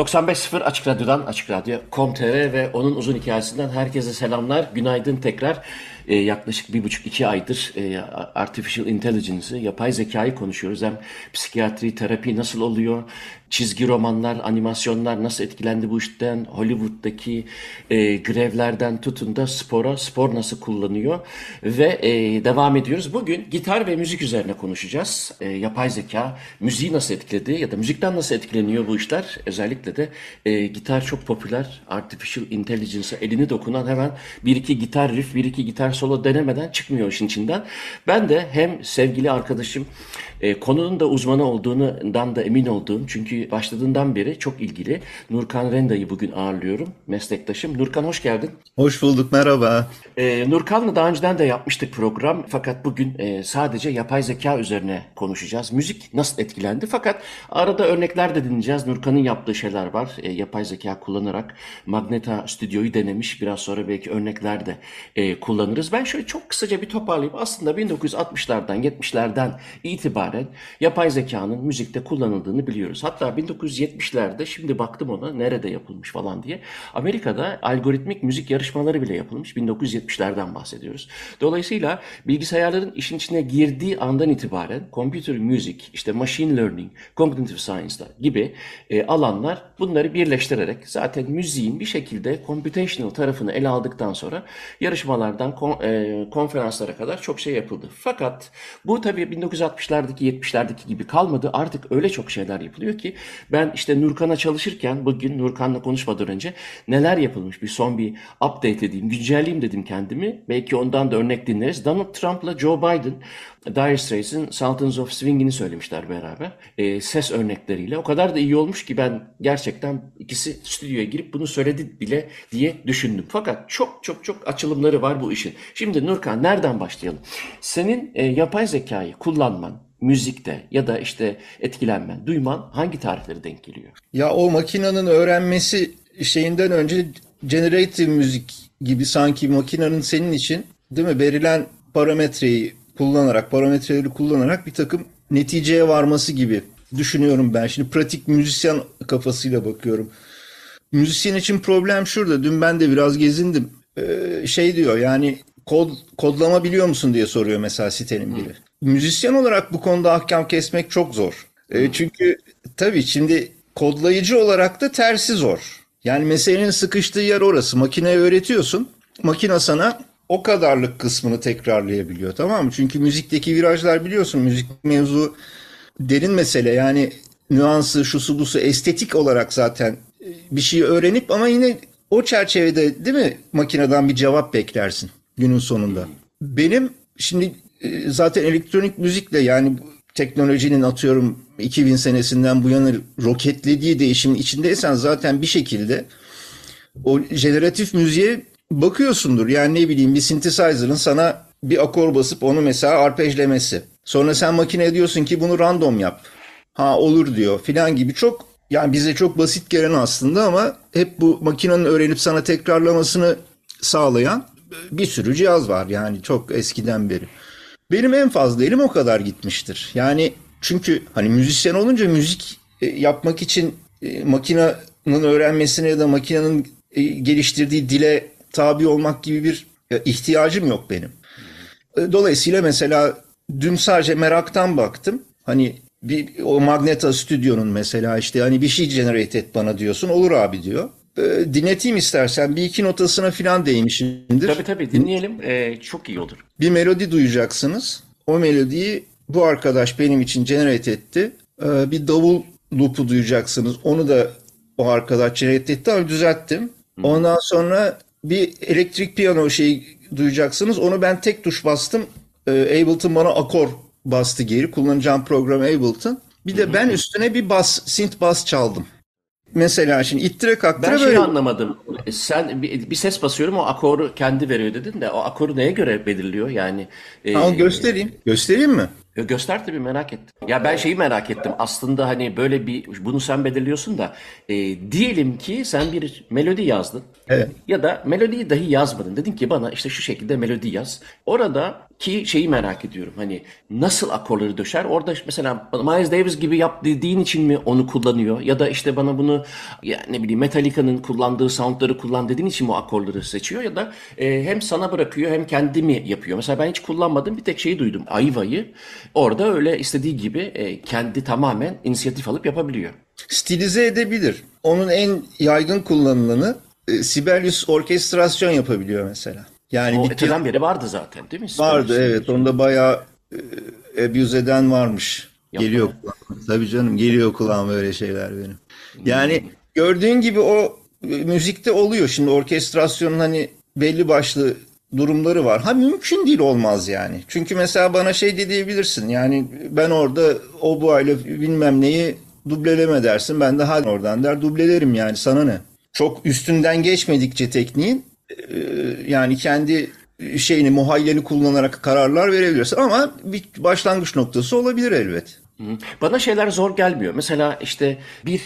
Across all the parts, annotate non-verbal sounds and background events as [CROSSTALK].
95.0 Açık Radyo'dan Açık Radyo Com.tr ve onun uzun hikayesinden herkese selamlar. Günaydın tekrar. Ee, yaklaşık bir buçuk iki aydır e, Artificial Intelligence'ı, yapay zekayı konuşuyoruz. Hem psikiyatri, terapi nasıl oluyor, çizgi romanlar, animasyonlar nasıl etkilendi bu işten, Hollywood'daki e, grevlerden tutun da spora, spor nasıl kullanıyor ve e, devam ediyoruz. Bugün gitar ve müzik üzerine konuşacağız. E, yapay zeka müziği nasıl etkiledi ya da müzikten nasıl etkileniyor bu işler? Özellikle de e, gitar çok popüler. Artificial Intelligence'a elini dokunan hemen bir iki gitar riff, bir iki gitar solo denemeden çıkmıyor işin içinden. Ben de hem sevgili arkadaşım e, konunun da uzmanı olduğundan da emin olduğum çünkü başladığından beri çok ilgili Nurkan Renda'yı bugün ağırlıyorum meslektaşım. Nurkan hoş geldin. Hoş bulduk merhaba. E, Nurkan'la daha önceden de yapmıştık program fakat bugün e, sadece yapay zeka üzerine konuşacağız. Müzik nasıl etkilendi fakat arada örnekler de dinleyeceğiz. Nurkan'ın yaptığı şeyler var. E, yapay zeka kullanarak Magneta stüdyoyu denemiş. Biraz sonra belki örnekler de e, kullanırız. Ben şöyle çok kısaca bir toparlayayım. Aslında 1960'lardan 70'lerden itibaren yapay zekanın müzikte kullanıldığını biliyoruz. Hatta 1970'lerde şimdi baktım ona nerede yapılmış falan diye. Amerika'da algoritmik müzik yarışmaları bile yapılmış. 1970'lerden bahsediyoruz. Dolayısıyla bilgisayarların işin içine girdiği andan itibaren computer music, işte machine learning, cognitive science gibi e, alanlar bunları birleştirerek zaten müziğin bir şekilde computational tarafını ele aldıktan sonra yarışmalardan konferanslara kadar çok şey yapıldı. Fakat bu tabii 1960'lardaki 70'lerdeki gibi kalmadı. Artık öyle çok şeyler yapılıyor ki ben işte Nurkan'a çalışırken bugün Nurkan'la konuşmadan önce neler yapılmış bir son bir update edeyim, güncelleyeyim dedim kendimi. Belki ondan da örnek dinleriz. Donald Trump'la Joe Biden Dire Straits'in Sultans of Swing'ini söylemişler beraber. E, ses örnekleriyle. O kadar da iyi olmuş ki ben gerçekten ikisi stüdyoya girip bunu söyledi bile diye düşündüm. Fakat çok çok çok açılımları var bu işin. Şimdi Nurkan nereden başlayalım? Senin e, yapay zekayı kullanman, müzikte ya da işte etkilenmen, duyman hangi tarihleri denk geliyor? Ya o makinenin öğrenmesi şeyinden önce generative müzik gibi sanki makinenin senin için değil mi verilen parametreyi kullanarak, parametreleri kullanarak bir takım neticeye varması gibi düşünüyorum ben. Şimdi pratik müzisyen kafasıyla bakıyorum. Müzisyen için problem şurada. Dün ben de biraz gezindim. Ee, şey diyor yani kod kodlama biliyor musun diye soruyor mesela sitenin biri. Hmm. Müzisyen olarak bu konuda ahkam kesmek çok zor. E, çünkü tabii şimdi kodlayıcı olarak da tersi zor. Yani meselenin sıkıştığı yer orası. Makineye öğretiyorsun. Makine sana o kadarlık kısmını tekrarlayabiliyor tamam mı? Çünkü müzikteki virajlar biliyorsun müzik mevzu derin mesele yani nüansı şusu busu estetik olarak zaten e, bir şey öğrenip ama yine o çerçevede değil mi makineden bir cevap beklersin günün sonunda. Benim şimdi e, zaten elektronik müzikle yani teknolojinin atıyorum 2000 senesinden bu yana roketlediği değişimin içindeysen zaten bir şekilde o jeneratif müziğe bakıyorsundur. Yani ne bileyim bir synthesizer'ın sana bir akor basıp onu mesela arpejlemesi. Sonra sen makine diyorsun ki bunu random yap. Ha olur diyor filan gibi çok yani bize çok basit gelen aslında ama hep bu makinenin öğrenip sana tekrarlamasını sağlayan bir sürü cihaz var yani çok eskiden beri. Benim en fazla elim o kadar gitmiştir. Yani çünkü hani müzisyen olunca müzik e, yapmak için e, makinenin öğrenmesine ya da makinenin e, geliştirdiği dile tabi olmak gibi bir ihtiyacım yok benim. Dolayısıyla mesela dün sadece meraktan baktım. Hani bir o Magneta stüdyonun mesela işte hani bir şey generate et bana diyorsun. Olur abi diyor. E, dinleteyim istersen. Bir iki notasına falan değmişimdir. Tabii tabii dinleyelim. Ee, çok iyi olur. Bir melodi duyacaksınız. O melodiyi bu arkadaş benim için generate etti. Ee, bir davul loop'u duyacaksınız. Onu da o arkadaş generate etti ama düzelttim. Ondan sonra bir elektrik piyano şeyi duyacaksınız. Onu ben tek tuş bastım. e, Ableton bana akor bastı geri. Kullanacağım program Ableton. Bir de ben üstüne bir bas, synth bas çaldım. Mesela şimdi ittire kaktıra Ben şeyi böyle anlamadım. Sen bir, bir ses basıyorum o akoru kendi veriyor dedin de o akoru neye göre belirliyor yani? e, göstereyim. Göstereyim mi? E, göster tabii merak ettim. Ya ben şeyi merak ettim. Aslında hani böyle bir bunu sen belirliyorsun da e, diyelim ki sen bir melodi yazdın. Evet. Ya da melodiyi dahi yazmadın. Dedin ki bana işte şu şekilde melodi yaz. Orada ki şeyi merak ediyorum. Hani nasıl akorları döşer? Orada mesela Miles Davis gibi yap dediğin için mi onu kullanıyor? Ya da işte bana bunu ya ne bileyim Metallica'nın kullandığı soundları kullan dediğin için mi o akorları seçiyor? Ya da e, hem sana bırakıyor hem kendi mi yapıyor? Mesela ben hiç kullanmadım bir tek şeyi duydum. Ayva'yı. Orada öyle istediği gibi e, kendi tamamen inisiyatif alıp yapabiliyor. Stilize edebilir. Onun en yaygın kullanılanı e, Sibelius orkestrasyon yapabiliyor mesela. Yani O öteden beri vardı zaten değil mi? vardı Sibelius? evet. Onda bayağı e, abuse eden varmış. Yapma Geliyor kulağıma. Tabii canım geliyor kulağıma öyle şeyler benim. Yani gördüğün gibi o e, müzikte oluyor. Şimdi orkestrasyonun hani belli başlı durumları var. Ha mümkün değil olmaz yani. Çünkü mesela bana şey de diyebilirsin. Yani ben orada o bu aile bilmem neyi dubleleme dersin. Ben de hadi oradan der dublelerim yani sana ne? Çok üstünden geçmedikçe tekniğin yani kendi şeyini muhayyeli kullanarak kararlar verebilirsin ama bir başlangıç noktası olabilir elbet. Bana şeyler zor gelmiyor. Mesela işte bir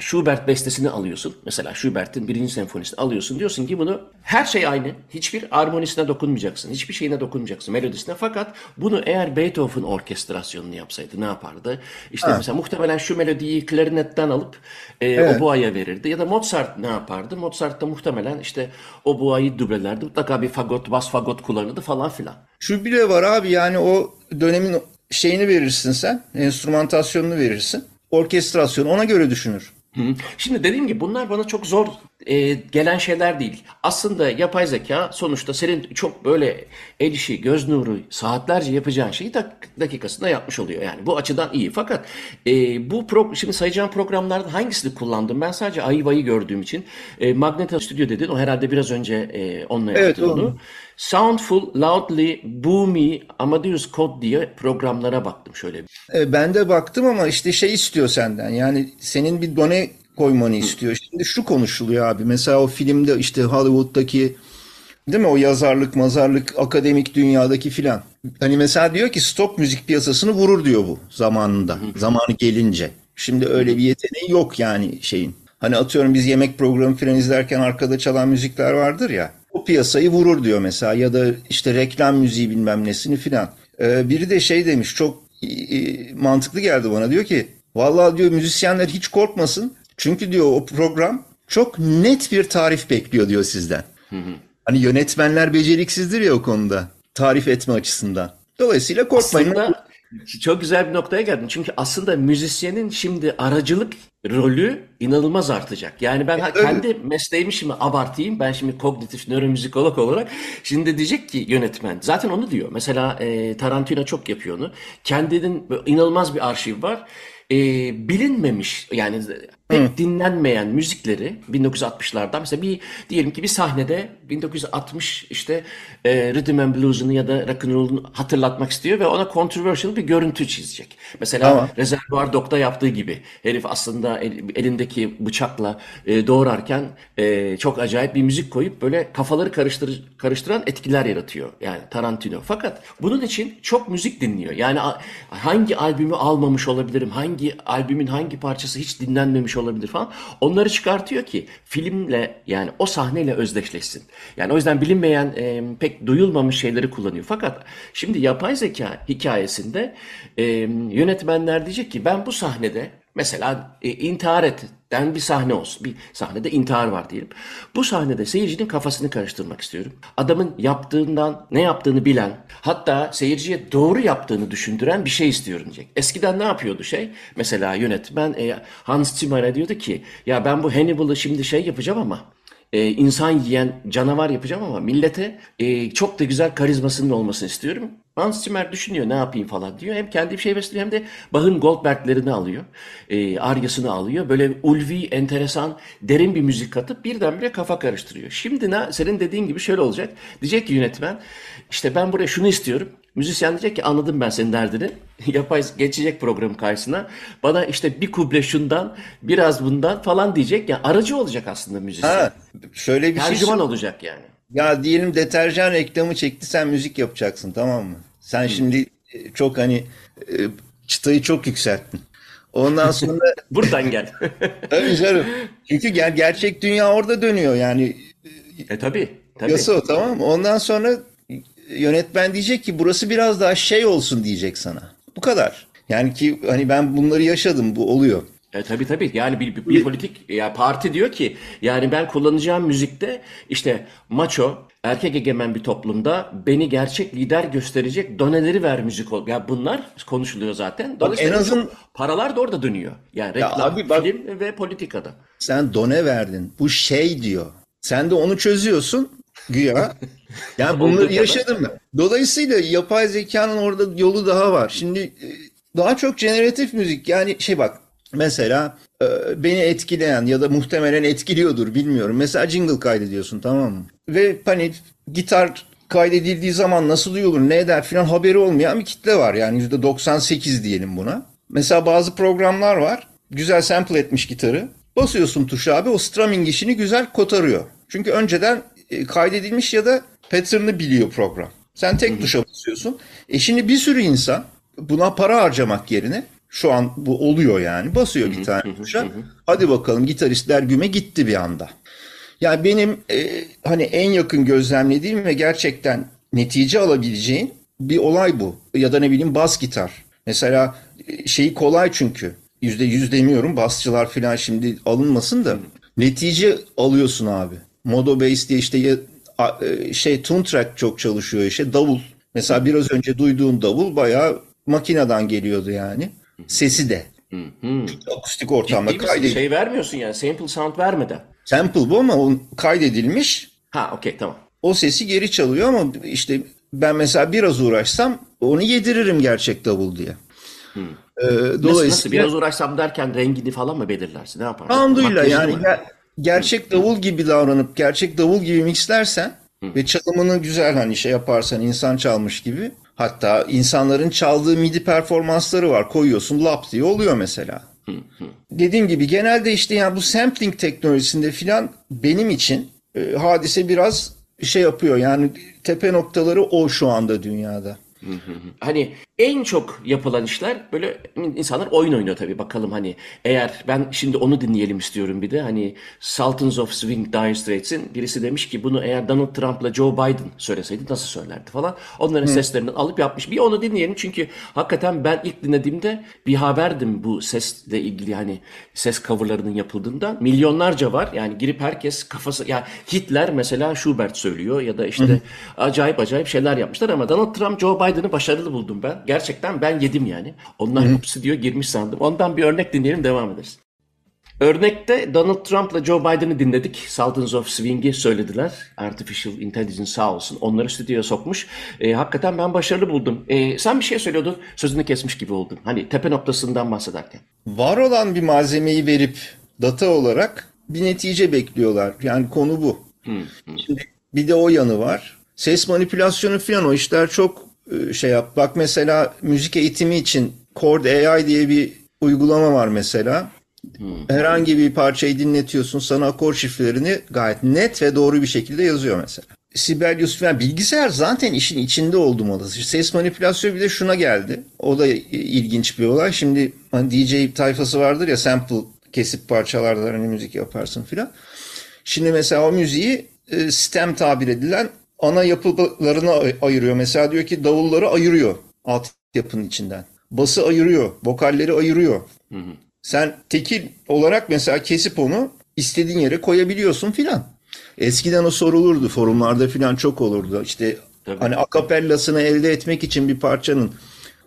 Schubert bestesini alıyorsun. Mesela Schubert'in birinci senfonisini alıyorsun. Diyorsun ki bunu her şey aynı. Hiçbir armonisine dokunmayacaksın. Hiçbir şeyine dokunmayacaksın. Melodisine. Fakat bunu eğer Beethoven orkestrasyonunu yapsaydı ne yapardı? İşte mesela muhtemelen şu melodiyi klarinetten alıp e, oboaya verirdi. Ya da Mozart ne yapardı? Mozart da muhtemelen işte oboayı dublelerdi. Mutlaka bir fagot, bas fagot kullanırdı falan filan. Şu bile var abi yani o dönemin şeyini verirsin sen, enstrümantasyonunu verirsin. Orkestrasyon ona göre düşünür. Şimdi dediğim gibi bunlar bana çok zor e, gelen şeyler değil. Aslında yapay zeka sonuçta senin çok böyle el işi, göz nuru, saatlerce yapacağın şeyi dak- dakikasında yapmış oluyor. Yani bu açıdan iyi. Fakat e, bu pro şimdi sayacağım programlardan hangisini kullandım? Ben sadece Ayva'yı gördüğüm için e, Magneto Studio dedin. O herhalde biraz önce e, onunla Evet, yaptı onu. Soundful, Loudly, Boomy, Amadeus Code diye programlara baktım şöyle. E, ben de baktım ama işte şey istiyor senden. Yani senin bir done koymanı istiyor. Şimdi şu konuşuluyor abi. Mesela o filmde işte Hollywood'daki değil mi o yazarlık, mazarlık, akademik dünyadaki filan. Hani mesela diyor ki stop müzik piyasasını vurur diyor bu zamanında. Zamanı gelince. Şimdi öyle bir yeteneği yok yani şeyin. Hani atıyorum biz yemek programı filan izlerken arkada çalan müzikler vardır ya. O piyasayı vurur diyor mesela ya da işte reklam müziği bilmem nesini filan. Ee, biri de şey demiş çok e, mantıklı geldi bana diyor ki vallahi diyor müzisyenler hiç korkmasın. Çünkü diyor o program çok net bir tarif bekliyor diyor sizden. Hani yönetmenler beceriksizdir ya o konuda tarif etme açısından. Dolayısıyla korkmayın. Aslında çok güzel bir noktaya geldin. Çünkü aslında müzisyenin şimdi aracılık rolü inanılmaz artacak. Yani ben öyle. kendi mesleğimi şimdi abartayım. Ben şimdi kognitif nöromüzikolog olarak şimdi diyecek ki yönetmen zaten onu diyor. Mesela e, Tarantino çok yapıyor onu. Kendinin inanılmaz bir arşiv var. E, bilinmemiş yani pek dinlenmeyen müzikleri 1960'lardan mesela bir diyelim ki bir sahnede 1960 işte e, Rhythm and Blues'unu ya da rock and roll'unu hatırlatmak istiyor ve ona controversial bir görüntü çizecek. Mesela Tamam. Rezervuar Dog'da yaptığı gibi herif aslında el- elindeki bıçakla e, doğrarken e, çok acayip bir müzik koyup böyle kafaları karıştır, karıştıran etkiler yaratıyor. Yani Tarantino. Fakat bunun için çok müzik dinliyor. Yani hangi albümü almamış olabilirim? Hangi albümün hangi parçası hiç dinlenmemiş olabilir falan. Onları çıkartıyor ki filmle yani o sahneyle özdeşleşsin. Yani o yüzden bilinmeyen e, pek duyulmamış şeyleri kullanıyor. Fakat şimdi yapay zeka hikayesinde e, yönetmenler diyecek ki ben bu sahnede mesela e, intihar etten bir sahne olsun. Bir sahnede intihar var diyelim. Bu sahnede seyircinin kafasını karıştırmak istiyorum. Adamın yaptığından ne yaptığını bilen hatta seyirciye doğru yaptığını düşündüren bir şey istiyorum diyecek. Eskiden ne yapıyordu şey? Mesela yönetmen e, Hans Zimmer'e diyordu ki ya ben bu Hannibal'ı şimdi şey yapacağım ama e, insan yiyen canavar yapacağım ama millete e, çok da güzel karizmasının olmasını istiyorum. Hans Zimmer düşünüyor ne yapayım falan diyor. Hem kendi bir şey besliyor hem de Bach'ın Goldberg'lerini alıyor. E, Arya'sını alıyor. Böyle ulvi, enteresan, derin bir müzik katıp birdenbire kafa karıştırıyor. Şimdi ne, senin dediğin gibi şöyle olacak. Diyecek ki yönetmen işte ben buraya şunu istiyorum. Müzisyen diyecek ki anladım ben senin derdini. [LAUGHS] Yapay geçecek program karşısına. Bana işte bir kuble şundan, biraz bundan falan diyecek. Yani aracı olacak aslında müzisyen. Ha, şöyle bir şey Tercüman olacak yani. Ya diyelim deterjan reklamı çekti sen müzik yapacaksın tamam mı? Sen şimdi e, çok hani e, çıtayı çok yükselttin. Ondan sonra [LAUGHS] Buradan gel. [LAUGHS] tabii canım. Çünkü ger gerçek dünya orada dönüyor yani. e tabii. Tabii. Yasa o tamam mı? Ondan sonra yönetmen diyecek ki burası biraz daha şey olsun diyecek sana. Bu kadar. Yani ki hani ben bunları yaşadım bu oluyor. E, tabii tabii yani bir, bir, bir politik ya parti diyor ki yani ben kullanacağım müzikte işte maço erkek egemen bir toplumda beni gerçek lider gösterecek doneleri ver müzik ol. Ya bunlar konuşuluyor zaten. Dolayısıyla en azın- paralar da orada dönüyor. Yani reklam, abi bak- film ve politikada. Sen done verdin. Bu şey diyor. Sen de onu çözüyorsun güya. [LAUGHS] Yani [LAUGHS] bunları yaşadım ben. Dolayısıyla yapay zekanın orada yolu daha var. Şimdi e, daha çok generatif müzik yani şey bak mesela e, beni etkileyen ya da muhtemelen etkiliyordur bilmiyorum. Mesela jingle kaydediyorsun tamam mı? Ve hani gitar kaydedildiği zaman nasıl duyulur ne eder filan haberi olmayan bir kitle var. Yani %98 diyelim buna. Mesela bazı programlar var. Güzel sample etmiş gitarı. Basıyorsun tuşa abi o strumming işini güzel kotarıyor. Çünkü önceden e, kaydedilmiş ya da pattern'ı biliyor program. Sen tek tuşa basıyorsun. E şimdi bir sürü insan buna para harcamak yerine şu an bu oluyor yani. Basıyor bir tane tuşa. Hadi bakalım gitaristler güme gitti bir anda. Yani benim e, hani en yakın gözlemlediğim ve gerçekten netice alabileceğin bir olay bu. Ya da ne bileyim bas gitar. Mesela e, şeyi kolay çünkü. Yüzde yüz demiyorum basçılar falan şimdi alınmasın da. Netice alıyorsun abi. Modo Bass diye işte şey tune track çok çalışıyor işte davul. Mesela biraz önce duyduğun davul bayağı makineden geliyordu yani. Sesi de. Akustik ortamda kaydedilmiş. Şey vermiyorsun yani sample sound vermeden. Sample bu ama o kaydedilmiş. Ha okey tamam. O sesi geri çalıyor ama işte ben mesela biraz uğraşsam onu yediririm gerçek davul diye. Ee, Nasıl, dolayısıyla nasıl biraz uğraşsam derken rengini falan mı belirlersin? Ne yaparsın? Sound'uyla yani mı? Ger- gerçek davul gibi davranıp gerçek davul gibi mixlersen ve çalımını güzel hani şey yaparsan insan çalmış gibi hatta insanların çaldığı midi performansları var. Koyuyorsun lap diye oluyor mesela. Dediğim gibi genelde işte yani bu sampling teknolojisinde filan benim için e, hadise biraz şey yapıyor. Yani tepe noktaları o şu anda dünyada. Hani en çok yapılan işler böyle insanlar oyun oynuyor tabii. Bakalım hani eğer ben şimdi onu dinleyelim istiyorum bir de. Hani Sultans of Swing Dire Straits'in birisi demiş ki bunu eğer Donald Trump'la Joe Biden söyleseydi nasıl söylerdi? falan. Onların seslerinden alıp yapmış. Bir onu dinleyelim çünkü hakikaten ben ilk dinlediğimde bir haberdim bu sesle ilgili hani ses coverlarının yapıldığından milyonlarca var. Yani girip herkes kafası ya Hitler mesela Schubert söylüyor ya da işte acayip acayip şeyler yapmışlar ama Donald Trump Joe Biden'ı başarılı buldum ben. Gerçekten ben yedim yani. Onlar hepsi diyor girmiş sandım. Ondan bir örnek dinleyelim devam ederiz. Örnekte Donald Trump'la Joe Biden'ı dinledik. Sultans of Swing'i söylediler. Artificial Intelligence sağ olsun. Onları stüdyoya sokmuş. E, hakikaten ben başarılı buldum. E, sen bir şey söylüyordun. Sözünü kesmiş gibi oldun. Hani tepe noktasından bahsederken. Var olan bir malzemeyi verip data olarak bir netice bekliyorlar. Yani konu bu. Şimdi bir de o yanı var. Ses manipülasyonu falan o işler çok şey yap. Bak mesela müzik eğitimi için Chord AI diye bir uygulama var mesela. Herhangi bir parçayı dinletiyorsun sana akor şifrelerini gayet net ve doğru bir şekilde yazıyor mesela. Sibelius falan bilgisayar zaten işin içinde oldu Ses manipülasyonu bir de şuna geldi. O da ilginç bir olay. Şimdi hani DJ tayfası vardır ya sample kesip parçalardan hani müzik yaparsın filan. Şimdi mesela o müziği e, stem tabir edilen ana yapılarına ay- ayırıyor. Mesela diyor ki davulları ayırıyor altyapının içinden. Bası ayırıyor, vokalleri ayırıyor. Sen tekil olarak mesela kesip onu istediğin yere koyabiliyorsun filan. Eskiden o sorulurdu forumlarda filan çok olurdu. İşte Tabii. hani akapellasını elde etmek için bir parçanın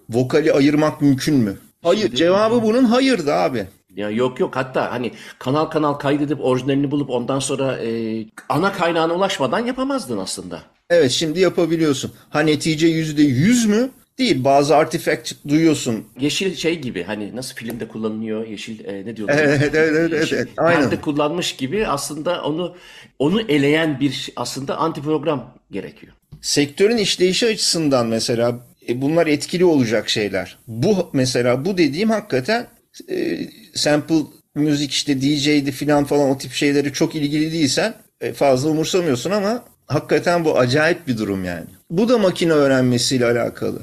vokali ayırmak mümkün mü? Hayır, cevabı bunun hayırdı abi. Ya yok yok hatta hani kanal kanal kaydedip orijinalini bulup ondan sonra e, ana kaynağına ulaşmadan yapamazdın aslında. Evet şimdi yapabiliyorsun. Ha netice yüzde yüz mü? Değil. Bazı artifact duyuyorsun. Yeşil şey gibi hani nasıl filmde kullanılıyor yeşil e, ne diyorlar? Evet, evet, evet, evet, evet. Aynen. perde kullanmış gibi aslında onu onu eleyen bir aslında anti program gerekiyor. Sektörün işleyişi açısından mesela e, bunlar etkili olacak şeyler. Bu mesela bu dediğim hakikaten e, sample müzik işte DJ'di falan falan o tip şeyleri çok ilgili değilsen e, fazla umursamıyorsun ama hakikaten bu acayip bir durum yani. Bu da makine öğrenmesiyle alakalı.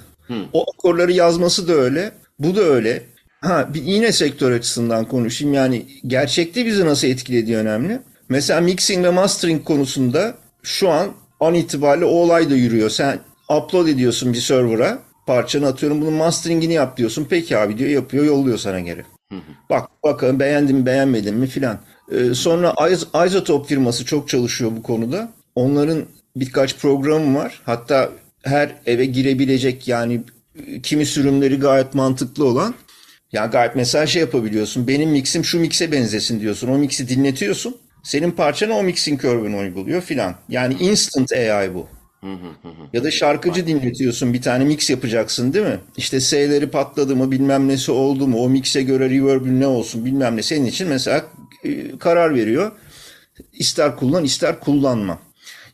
O akorları yazması da öyle. Bu da öyle. Ha bir yine sektör açısından konuşayım. Yani gerçekte bizi nasıl etkilediği önemli. Mesela mixing ve mastering konusunda şu an an itibariyle o olay da yürüyor. Sen upload ediyorsun bir server'a. Parçanı atıyorum bunun masteringini yap diyorsun. Peki abi diyor yapıyor yolluyor sana geri. Bak bakalım beğendim mi beğenmedim mi filan. Ee, sonra Is- Isotope firması çok çalışıyor bu konuda. Onların birkaç programı var. Hatta her eve girebilecek yani kimi sürümleri gayet mantıklı olan. Ya gayet mesela şey yapabiliyorsun. Benim mixim şu mixe benzesin diyorsun. O mixi dinletiyorsun. Senin parçana o mixing curve'ını uyguluyor filan. Yani instant AI bu. Ya da şarkıcı dinletiyorsun bir tane mix yapacaksın değil mi? İşte S'leri patladı mı bilmem nesi oldu mu o mix'e göre reverb'ün ne olsun bilmem ne senin için mesela e, karar veriyor. İster kullan ister kullanma.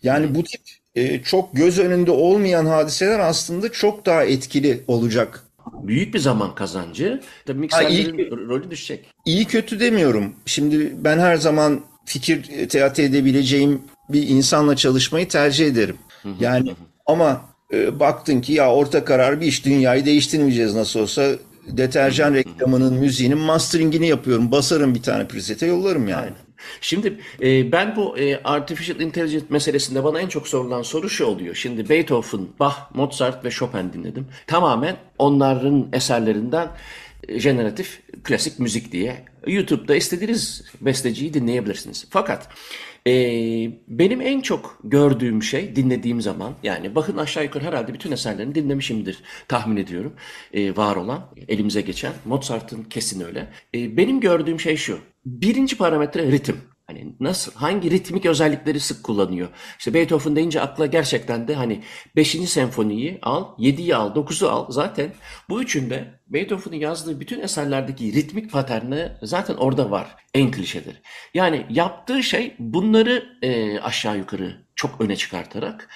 Yani bu tip e, çok göz önünde olmayan hadiseler aslında çok daha etkili olacak. Büyük bir zaman kazancı. Tabii mikserlerin rolü düşecek. İyi kötü demiyorum. Şimdi ben her zaman fikir teati edebileceğim bir insanla çalışmayı tercih ederim. Yani ama e, baktın ki ya orta karar bir iş dünyayı değiştirmeyeceğiz nasıl olsa deterjan reklamının müziğinin masteringini yapıyorum. Basarım bir tane presete yollarım yani. Şimdi e, ben bu e, artificial intelligence meselesinde bana en çok sorulan soru şu oluyor. Şimdi Beethoven, Bach, Mozart ve Chopin dinledim. Tamamen onların eserlerinden e, jeneratif klasik müzik diye YouTube'da istediğiniz besteciyi dinleyebilirsiniz. Fakat e, benim en çok gördüğüm şey dinlediğim zaman yani bakın aşağı yukarı herhalde bütün eserlerini dinlemişimdir tahmin ediyorum. E, var olan elimize geçen Mozart'ın kesin öyle. E, benim gördüğüm şey şu. Birinci parametre ritim. Hani nasıl, hangi ritmik özellikleri sık kullanıyor? İşte Beethoven deyince akla gerçekten de hani 5. senfoniyi al, 7'yi al, 9'u al. Zaten bu üçünde Beethoven'ın yazdığı bütün eserlerdeki ritmik paterni zaten orada var. En klişedir. Yani yaptığı şey bunları e, aşağı yukarı çok öne çıkartarak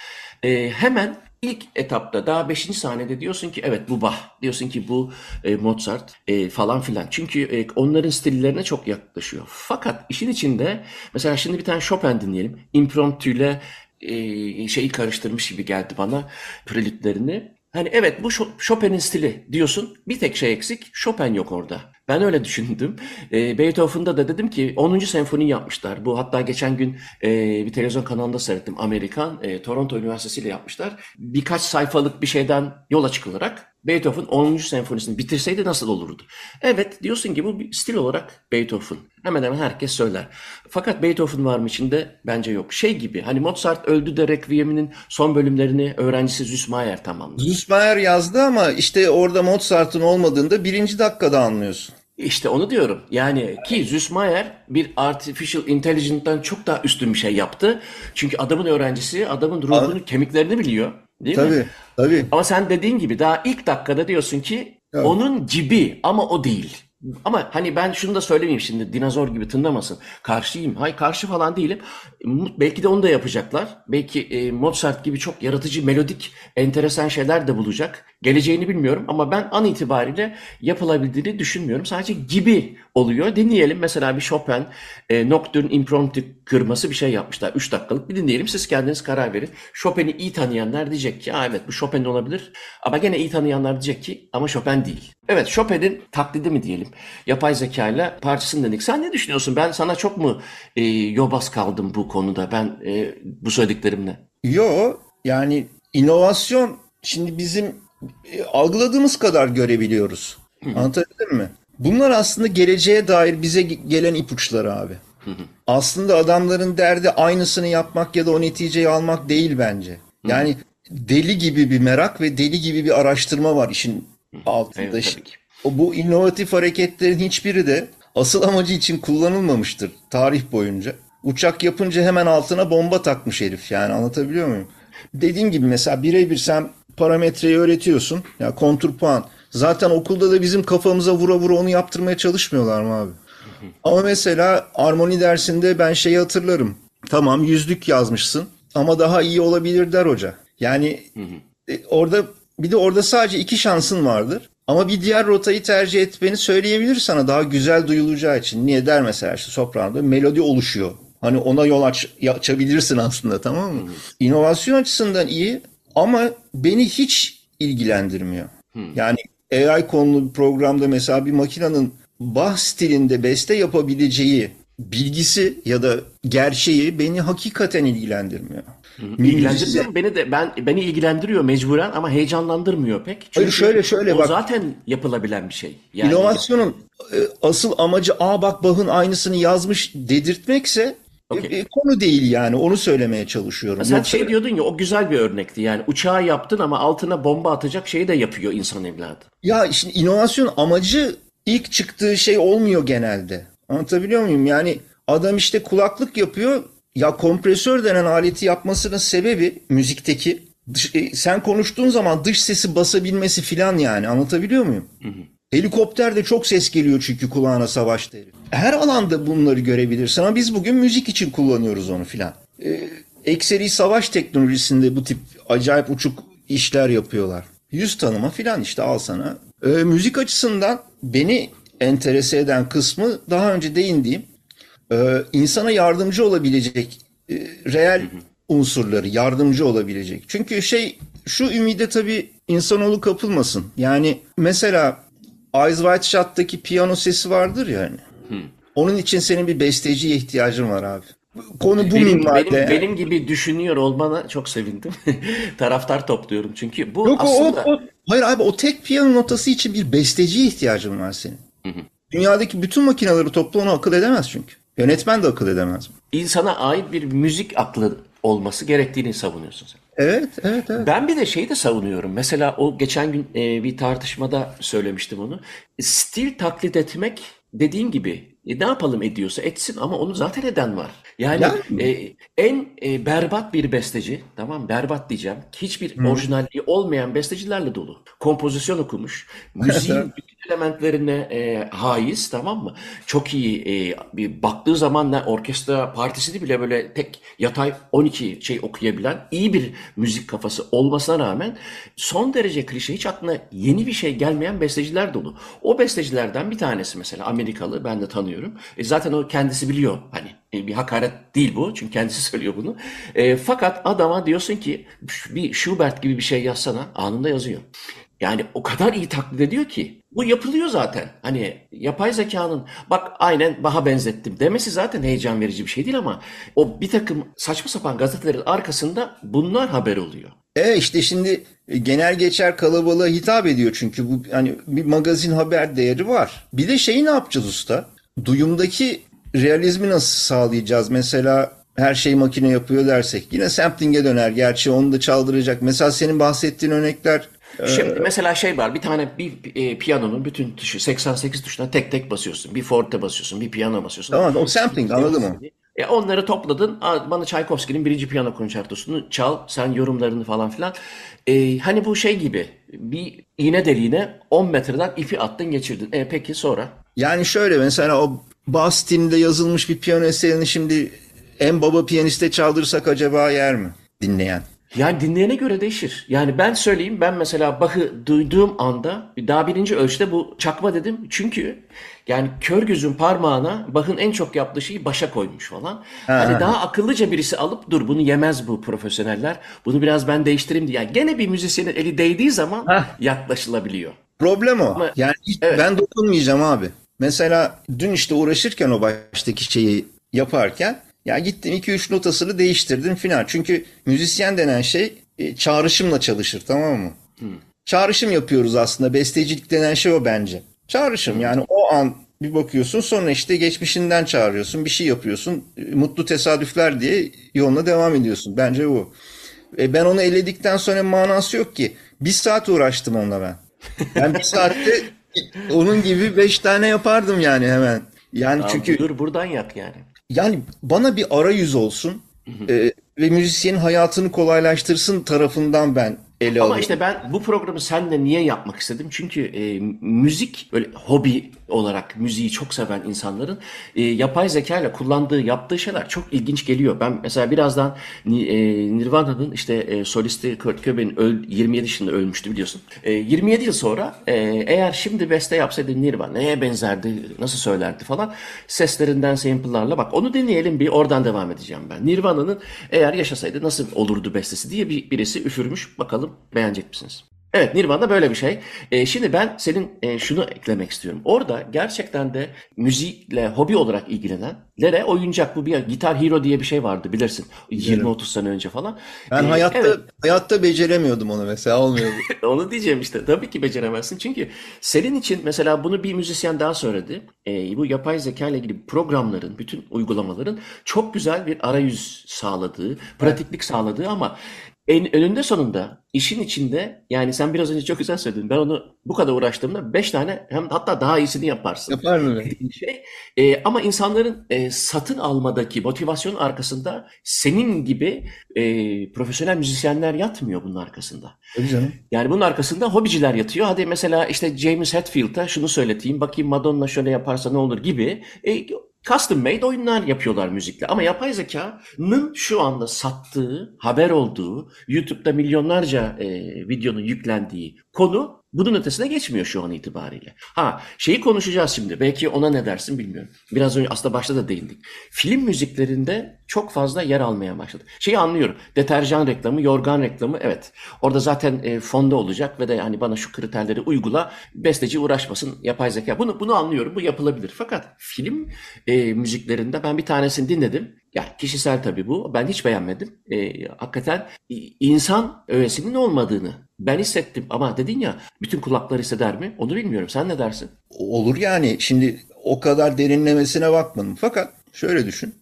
e, hemen İlk etapta daha 5. sahnede diyorsun ki evet bu Bach, diyorsun ki bu e, Mozart e, falan filan. Çünkü e, onların stillerine çok yaklaşıyor. Fakat işin içinde mesela şimdi bir tane Chopin dinleyelim. Impromptu ile e, şeyi karıştırmış gibi geldi bana prelütlerini. Hani evet bu Chopin'in stili diyorsun. Bir tek şey eksik. Chopin yok orada. Ben öyle düşündüm. E, Beethoven'da da dedim ki 10. senfoni yapmışlar. Bu hatta geçen gün e, bir televizyon kanalında seyrettim. Amerikan, e, Toronto Üniversitesi ile yapmışlar. Birkaç sayfalık bir şeyden yola çıkılarak Beethoven 10. senfonisini bitirseydi nasıl olurdu? Evet diyorsun ki bu bir stil olarak Beethoven. Hemen hemen herkes söyler. Fakat Beethoven var mı içinde? Bence yok. Şey gibi hani Mozart öldü de Requiem'inin son bölümlerini öğrencisi Süssmayer tamamladı. Süssmayer yazdı ama işte orada Mozart'ın olmadığını da birinci dakikada anlıyorsun. İşte onu diyorum. Yani ki Süssmayer bir artificial intelligence'dan çok daha üstün bir şey yaptı. Çünkü adamın öğrencisi adamın ruhunu, Abi. kemiklerini biliyor. Değil tabii, mi? Tabii. Ama sen dediğin gibi daha ilk dakikada diyorsun ki evet. onun gibi ama o değil. Ama hani ben şunu da söylemeyeyim şimdi dinozor gibi tınlamasın. Karşıyım. Hayır karşı falan değilim. Belki de onu da yapacaklar. Belki e, Mozart gibi çok yaratıcı, melodik, enteresan şeyler de bulacak. Geleceğini bilmiyorum ama ben an itibariyle yapılabildiğini düşünmüyorum. Sadece gibi oluyor. Dinleyelim. Mesela bir Chopin e, Nocturne Impromptu kırması bir şey yapmışlar. 3 dakikalık bir dinleyelim. Siz kendiniz karar verin. Chopin'i iyi tanıyanlar diyecek ki evet bu Chopin olabilir. Ama gene iyi tanıyanlar diyecek ki ama Chopin değil. Evet Chopin'in taklidi mi diyelim. Yapay zeka ile parçasını dedik. Sen ne düşünüyorsun? Ben sana çok mu e, yobaz kaldım bu konuda ben e, bu söylediklerimle? Yo yani inovasyon şimdi bizim algıladığımız kadar görebiliyoruz. Hı-hı. Anlatabildim mi? Bunlar aslında geleceğe dair bize gelen ipuçları abi. Hı-hı. Aslında adamların derdi aynısını yapmak ya da o neticeyi almak değil bence. Yani Hı-hı. deli gibi bir merak ve deli gibi bir araştırma var işin altında. Evet, o bu inovatif hareketlerin hiçbiri de asıl amacı için kullanılmamıştır tarih boyunca. Uçak yapınca hemen altına bomba takmış herif yani anlatabiliyor muyum? Dediğim gibi mesela birebir sen parametreyi öğretiyorsun. Ya kontur puan. Zaten okulda da bizim kafamıza vura vura onu yaptırmaya çalışmıyorlar mı abi? [LAUGHS] Ama mesela armoni dersinde ben şeyi hatırlarım. Tamam yüzlük yazmışsın ama daha iyi olabilir der hoca. Yani e, orada bir de orada sadece iki şansın vardır. Ama bir diğer rotayı tercih etmeni söyleyebilir sana daha güzel duyulacağı için. Niye der mesela işte sopranoda melodi oluşuyor. Hani ona yol aç, açabilirsin aslında tamam mı? İnovasyon açısından iyi ama beni hiç ilgilendirmiyor. Yani AI konulu bir programda mesela bir makinenin Bach stilinde beste yapabileceği bilgisi ya da gerçeği beni hakikaten ilgilendirmiyor. İlgilendirmiyor mu? Beni de ben beni ilgilendiriyor mecburen ama heyecanlandırmıyor pek. Çünkü Hayır, şöyle, şöyle o bak. zaten yapılabilen bir şey. Yani İnovasyonun e, asıl amacı aa bak Bach'ın aynısını yazmış dedirtmekse Okey. e, konu değil yani onu söylemeye çalışıyorum. sen Yoksa- şey diyordun ya o güzel bir örnekti. Yani uçağı yaptın ama altına bomba atacak şeyi de yapıyor insan evladı. Ya şimdi inovasyon amacı ilk çıktığı şey olmuyor genelde. Anlatabiliyor muyum? Yani adam işte kulaklık yapıyor. Ya kompresör denen aleti yapmasının sebebi müzikteki dış- e, sen konuştuğun zaman dış sesi basabilmesi filan yani anlatabiliyor muyum? Helikopterde çok ses geliyor çünkü kulağına savaş deri. Her alanda bunları görebilirsin ama biz bugün müzik için kullanıyoruz onu filan. Ee, ekseri savaş teknolojisinde bu tip acayip uçuk işler yapıyorlar. Yüz tanıma filan işte al sana. Ee, müzik açısından beni enterese eden kısmı daha önce değindiğim e, insana yardımcı olabilecek e, reel unsurları yardımcı olabilecek. Çünkü şey şu ümide tabii insanoğlu kapılmasın. Yani mesela Eyes Wide Shut'taki piyano sesi vardır ya hani. Onun için senin bir besteciye ihtiyacın var abi. Konu bu Benim, minvalde. benim, benim gibi düşünüyor olmana çok sevindim. [LAUGHS] Taraftar topluyorum çünkü bu Yok aslında o, o, hayır abi o tek piyano notası için bir besteciye ihtiyacın var senin. Dünyadaki bütün makineleri topla onu akıl edemez çünkü. Yönetmen de akıl edemez. insana ait bir müzik aklı olması gerektiğini savunuyorsun sen. Evet, evet, evet. Ben bir de şeyi de savunuyorum. Mesela o geçen gün e, bir tartışmada söylemiştim onu. Stil taklit etmek dediğin gibi e, ne yapalım ediyorsa etsin ama onu zaten eden var. Yani Yani. e, en e, berbat bir besteci, tamam berbat diyeceğim. Hiçbir orijinalliği olmayan bestecilerle dolu. Kompozisyon okumuş. Müziğin [LAUGHS] bütün elementlerine e, haiz tamam mı? Çok iyi e, bir baktığı zaman ne orkestra partisini bile böyle tek yatay 12 şey okuyabilen iyi bir müzik kafası olmasına rağmen son derece klişe hiç aklına yeni bir şey gelmeyen besteciler dolu. O bestecilerden bir tanesi mesela Amerikalı ben de tanıyorum. E, zaten o kendisi biliyor hani e, bir hakaret değil bu çünkü kendisi [LAUGHS] söylüyor bunu. E, fakat adama diyorsun ki bir Schubert gibi bir şey yazsana anında yazıyor. Yani o kadar iyi taklit ediyor ki bu yapılıyor zaten. Hani yapay zekanın bak aynen Bach'a benzettim demesi zaten heyecan verici bir şey değil ama o bir takım saçma sapan gazetelerin arkasında bunlar haber oluyor. E işte şimdi e, genel geçer kalabalığa hitap ediyor çünkü bu hani bir magazin haber değeri var. Bir de şeyi ne yapacağız usta? Duyumdaki realizmi nasıl sağlayacağız? Mesela her şey makine yapıyor dersek yine sampling'e döner. Gerçi onu da çaldıracak. Mesela senin bahsettiğin örnekler Şimdi mesela şey var bir tane bir e, piyanonun bütün tuşu 88 tuşuna tek tek basıyorsun. Bir forte basıyorsun, bir piyano basıyorsun. Tamam, o sampling, anladım o. E, onları topladın. Bana Çaykovski'nin birinci piyano konçertosunu çal. Sen yorumlarını falan filan. E, hani bu şey gibi bir iğne deliğine 10 metreden ipi attın geçirdin. E, peki sonra? Yani şöyle mesela o Bach stilinde yazılmış bir piyano eserini şimdi en baba piyaniste çaldırsak acaba yer mi dinleyen? Yani dinleyene göre değişir. Yani ben söyleyeyim ben mesela Bach'ı duyduğum anda daha birinci ölçüde bu çakma dedim. Çünkü yani kör gözün parmağına Bach'ın en çok yaptığı şeyi başa koymuş falan. Hani daha akıllıca birisi alıp dur bunu yemez bu profesyoneller. Bunu biraz ben değiştireyim diye. Yani gene bir müzisyenin eli değdiği zaman yaklaşılabiliyor. Problem o. Ama- yani Evet. ben dokunmayacağım abi. Mesela dün işte uğraşırken o baştaki şeyi yaparken ya gittin 2-3 notasını değiştirdin filan. Çünkü müzisyen denen şey e, çağrışımla çalışır tamam mı? Çağrışım yapıyoruz aslında. Bestecilik denen şey o bence. Çağrışım yani o an bir bakıyorsun sonra işte geçmişinden çağırıyorsun bir şey yapıyorsun e, mutlu tesadüfler diye yoluna devam ediyorsun. Bence bu. E, ben onu eledikten sonra manası yok ki. Bir saat uğraştım onunla ben. Ben bir saatte onun gibi beş tane yapardım yani hemen. Yani Abi çünkü dur buradan yak yani. Yani bana bir arayüz olsun e, ve müzisyenin hayatını kolaylaştırsın tarafından ben ele Ama alıyor. işte ben bu programı seninle niye yapmak istedim? Çünkü e, müzik böyle hobi olarak müziği çok seven insanların e, yapay zeka ile kullandığı, yaptığı şeyler çok ilginç geliyor. Ben mesela birazdan e, Nirvana'nın işte e, solisti Kurt Cobain öl- 27 yaşında ölmüştü biliyorsun. E, 27 yıl sonra e, eğer şimdi beste yapsaydı Nirvana neye benzerdi, nasıl söylerdi falan seslerinden sample'larla bak onu dinleyelim bir oradan devam edeceğim ben. Nirvana'nın eğer yaşasaydı nasıl olurdu bestesi diye bir, birisi üfürmüş. Bakalım beğenecek misiniz? Evet Nirvana böyle bir şey. Ee, şimdi ben senin e, şunu eklemek istiyorum. Orada gerçekten de müzikle hobi olarak ilgilenenlere oyuncak bu bir gitar hero diye bir şey vardı bilirsin. 20-30 sene önce falan. Ben Ee, hayatta evet. hayatta beceremiyordum onu mesela olmuyordu. [LAUGHS] Onu diyeceğim işte. Tabii ki beceremezsin. Çünkü senin için mesela bunu bir müzisyen daha söyledi. Ee, bu yapay zeka ile ilgili programların, bütün uygulamaların çok güzel bir arayüz sağladığı, pratiklik sağladığı ama en, önünde sonunda işin içinde yani sen biraz önce çok güzel söyledin. Ben onu bu kadar uğraştığımda 5 tane hem hatta daha iyisini yaparsın Yapar mı? şey. E, ama insanların e, satın almadaki motivasyon arkasında senin gibi e, profesyonel müzisyenler yatmıyor bunun arkasında. Tabii canım. Yani bunun arkasında hobiciler yatıyor. Hadi mesela işte James Hetfield'a şunu söyleteyim, bakayım Madonna şöyle yaparsa ne olur gibi e, custom made oyunlar yapıyorlar müzikle. Ama yapay zekanın şu anda sattığı, haber olduğu, YouTube'da milyonlarca e, videonun yüklendiği konu bunun ötesine geçmiyor şu an itibariyle. Ha şeyi konuşacağız şimdi. Belki ona ne dersin bilmiyorum. Biraz önce aslında başta da değindik. Film müziklerinde çok fazla yer almaya başladı. Şeyi anlıyorum. Deterjan reklamı, yorgan reklamı evet. Orada zaten e, fonda olacak ve de hani bana şu kriterleri uygula. Besteci uğraşmasın yapay zeka. Bunu bunu anlıyorum. Bu yapılabilir. Fakat film e, müziklerinde ben bir tanesini dinledim. Ya kişisel tabii bu. Ben hiç beğenmedim. E, hakikaten insan öğesinin olmadığını ben hissettim. Ama dedin ya bütün kulaklar hisseder mi? Onu bilmiyorum. Sen ne dersin? Olur yani. Şimdi o kadar derinlemesine bakmadım. Fakat şöyle düşün.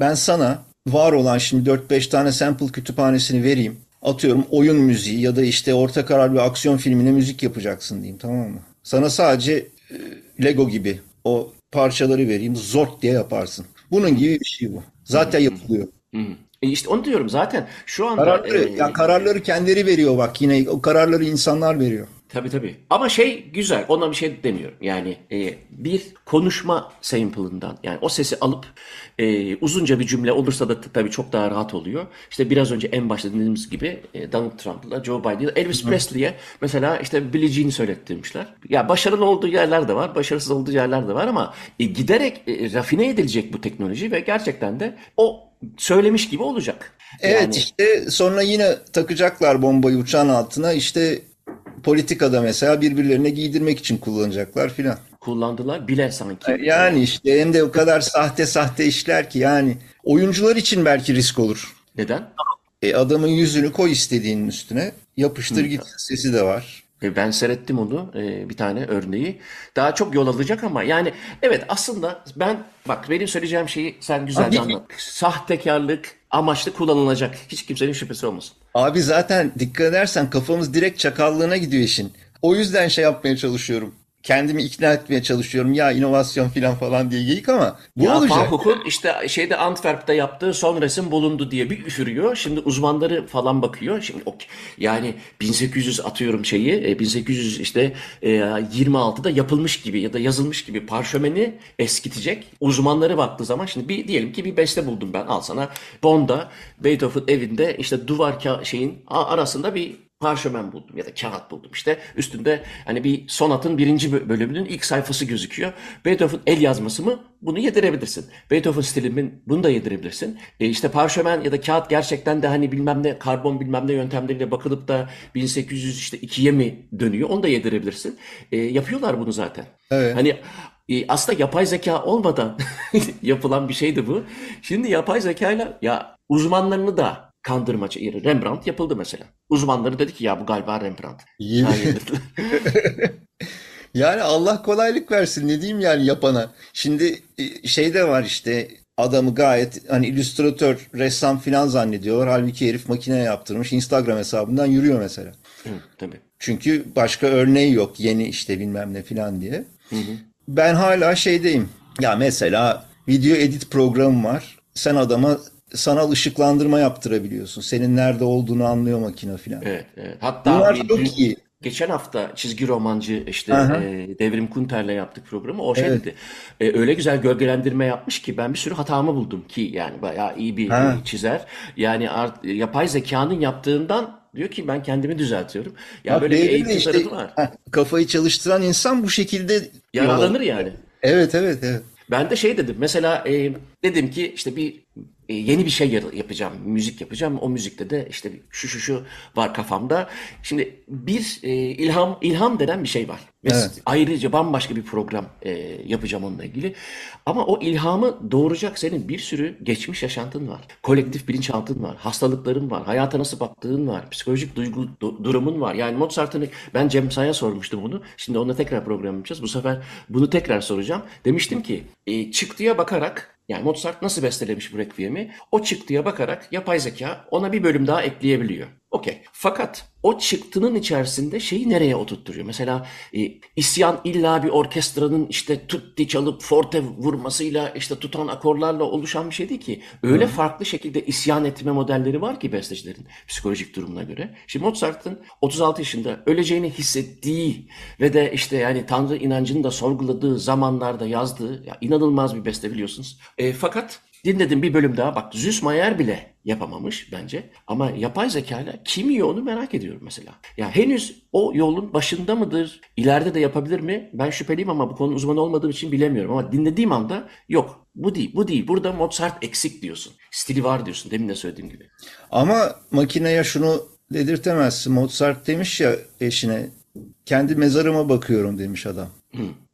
Ben sana var olan şimdi 4-5 tane sample kütüphanesini vereyim. Atıyorum oyun müziği ya da işte orta karar bir aksiyon filmine müzik yapacaksın diyeyim tamam mı? Sana sadece e, Lego gibi o parçaları vereyim zort diye yaparsın. Bunun gibi bir şey bu. Zaten yapılıyor. Hı. E işte onu diyorum zaten. Şu anda Kararları, e, ya kararları kendileri veriyor bak yine o kararları insanlar veriyor. Tabii tabii. Ama şey güzel. Ona bir şey demiyorum. Yani e, bir konuşma sample'ından yani o sesi alıp e, uzunca bir cümle olursa da tabii çok daha rahat oluyor. İşte biraz önce en başta dediğimiz gibi e, Donald Trump'la Joe Biden'la Elvis Presley'e mesela işte Billie Jean'i söylettirmişler. Ya başarılı olduğu yerler de var, başarısız olduğu yerler de var ama e, giderek e, rafine edilecek bu teknoloji ve gerçekten de o söylemiş gibi olacak. Evet Yani- işte sonra yine takacaklar bombayı uçağın altına işte politikada mesela birbirlerine giydirmek için kullanacaklar filan. kullandılar bile sanki. Yani işte hem de o kadar sahte sahte işler ki yani oyuncular için belki risk olur. Neden? E, adamın yüzünü koy istediğinin üstüne yapıştır git sesi de var. E, Ben seyrettim onu e, bir tane örneği. Daha çok yol alacak ama yani evet aslında ben bak benim söyleyeceğim şeyi sen güzelce anlat. Sahtekarlık amaçlı kullanılacak. Hiç kimsenin şüphesi olmasın. Abi zaten dikkat edersen kafamız direkt çakallığına gidiyor işin. O yüzden şey yapmaya çalışıyorum. Kendimi ikna etmeye çalışıyorum. Ya inovasyon filan falan diye geyik ama bu Ya olacak. Gogh'un işte şeyde Antwerp'te yaptığı son resim bulundu diye bir üfürüyor. Şimdi uzmanları falan bakıyor. Şimdi yani 1800 atıyorum şeyi e, 1800 işte e, 26'da yapılmış gibi ya da yazılmış gibi parşömeni eskitecek. Uzmanları baktığı zaman şimdi bir diyelim ki bir beste buldum ben al sana. Bond'a Beethoven evinde işte duvar şeyin arasında bir parşömen buldum ya da kağıt buldum işte üstünde hani bir sonatın birinci bö- bölümünün ilk sayfası gözüküyor. Beethoven el yazması mı? Bunu yedirebilirsin. Beethoven stilimin bunu da yedirebilirsin. E işte parşömen ya da kağıt gerçekten de hani bilmem ne karbon bilmem ne yöntemleriyle bakılıp da 1800 işte ikiye mi dönüyor? Onu da yedirebilirsin. E, yapıyorlar bunu zaten. Evet. Hani e, aslında yapay zeka olmadan [LAUGHS] yapılan bir şeydi bu. Şimdi yapay zekayla ya uzmanlarını da kandırmaca yeri Rembrandt yapıldı mesela. Uzmanları dedi ki ya bu galiba Rembrandt. Dediler. [LAUGHS] Yani Allah kolaylık versin ne diyeyim yani yapana. Şimdi e, şey de var işte adamı gayet hani illüstratör, ressam filan zannediyorlar. Halbuki herif makine yaptırmış Instagram hesabından yürüyor mesela. Hı, tabii. Çünkü başka örneği yok yeni işte bilmem ne filan diye. Ben hala şeydeyim. Ya mesela video edit programı var. Sen adama sanal ışıklandırma yaptırabiliyorsun. Senin nerede olduğunu anlıyor makine filan. Evet, evet. Hatta Bunlar bir- çok iyi. geçen hafta çizgi romancı işte Aha. e, Devrim Kunter'le yaptık programı. O şey Evet. dedi. e, öyle güzel gölgelendirme yapmış ki ben bir sürü hatamı buldum ki yani bayağı iyi bir Ha. e, çizer. Yani art, yapay zekanın yaptığından diyor ki ben kendimi düzeltiyorum. Ya Bak böyle bir eğitim işte tarafı var. kafayı çalıştıran insan bu şekilde Yaralanır yani. Evet evet evet. Ben de şey dedim mesela e, dedim ki işte bir e, yeni bir şey yapacağım, müzik yapacağım. O müzikte de işte şu şu şu var kafamda. Şimdi bir e, ilham ilham denen bir şey var. Ve Evet. ayrıca bambaşka bir program e, yapacağım onunla ilgili. Ama o ilhamı doğuracak senin bir sürü geçmiş yaşantın var. Kolektif bilinçaltın var, hastalıkların var, hayata nasıl baktığın var, psikolojik duygu du- durumun var. Yani Mozart'ın ben Cem Say'a sormuştum bunu. Şimdi onunla tekrar program yapacağız. Bu sefer bunu tekrar soracağım. Demiştim ki e, çıktıya bakarak yani Mozart nasıl bestelemiş bu Requiem'i? O çıktıya bakarak yapay zeka ona bir bölüm daha ekleyebiliyor. Okey. Fakat o çıktının içerisinde şeyi nereye oturtturuyor? Mesela e, isyan illa bir orkestranın işte tutti çalıp forte vurmasıyla işte tutan akorlarla oluşan bir şey değil ki. Öyle farklı şekilde isyan etme modelleri var ki bestecilerin psikolojik durumuna göre. Şimdi Mozart'ın 36 yaşında öleceğini hissettiği ve de işte yani Tanrı inancını da sorguladığı zamanlarda yazdığı ya inanılmaz bir beste biliyorsunuz. E, fakat dinledim bir bölüm daha bak Süsmayer bile yapamamış bence. Ama yapay zekayla kim yiyor onu merak ediyorum mesela. Ya henüz o yolun başında mıdır? İleride de yapabilir mi? Ben şüpheliyim ama bu konu uzmanı olmadığım için bilemiyorum. Ama dinlediğim anda yok bu değil bu değil. Burada Mozart eksik diyorsun. Stili var diyorsun demin de söylediğim gibi. Ama makineye şunu dedirtemezsin. Mozart demiş ya eşine kendi mezarıma bakıyorum demiş adam.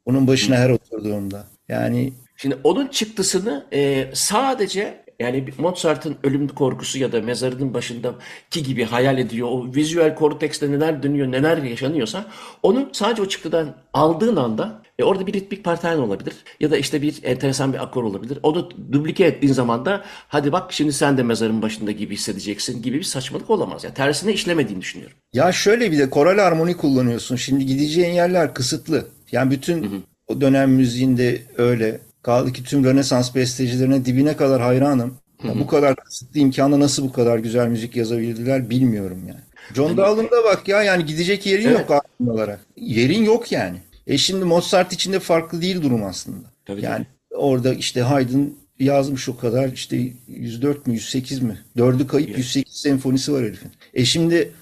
Onun başına her oturduğunda. Yani Şimdi onun çıktısını e, sadece yani Mozart'ın ölüm korkusu ya da mezarının başındaki gibi hayal ediyor. O vizüel kortekste neler dönüyor, neler yaşanıyorsa onu sadece o çıktıdan aldığın anda e, orada bir ritmik patern olabilir ya da işte bir enteresan bir akor olabilir. Onu duplike ettiğin zaman da hadi bak şimdi sen de mezarın başında gibi hissedeceksin gibi bir saçmalık olamaz. Yani tersine işlemediğini düşünüyorum. Ya şöyle bir de koral armoni kullanıyorsun. Şimdi gideceğin yerler kısıtlı. Yani bütün o dönem müziğinde öyle. Kaldı ki tüm Rönesans bestecilerine dibine kadar hayranım. Ya bu kadar kısıtlı imkanla nasıl bu kadar güzel müzik yazabildiler bilmiyorum yani. John Dowland'a bak ya yani gidecek yerin yok albüm olarak. Yerin yok yani. E şimdi Mozart için de farklı değil durum aslında. Tabii, yani orada işte Haydn yazmış o kadar işte 104 mü 108 mi? Dördü kayıp 108 senfonisi var herifin. E şimdi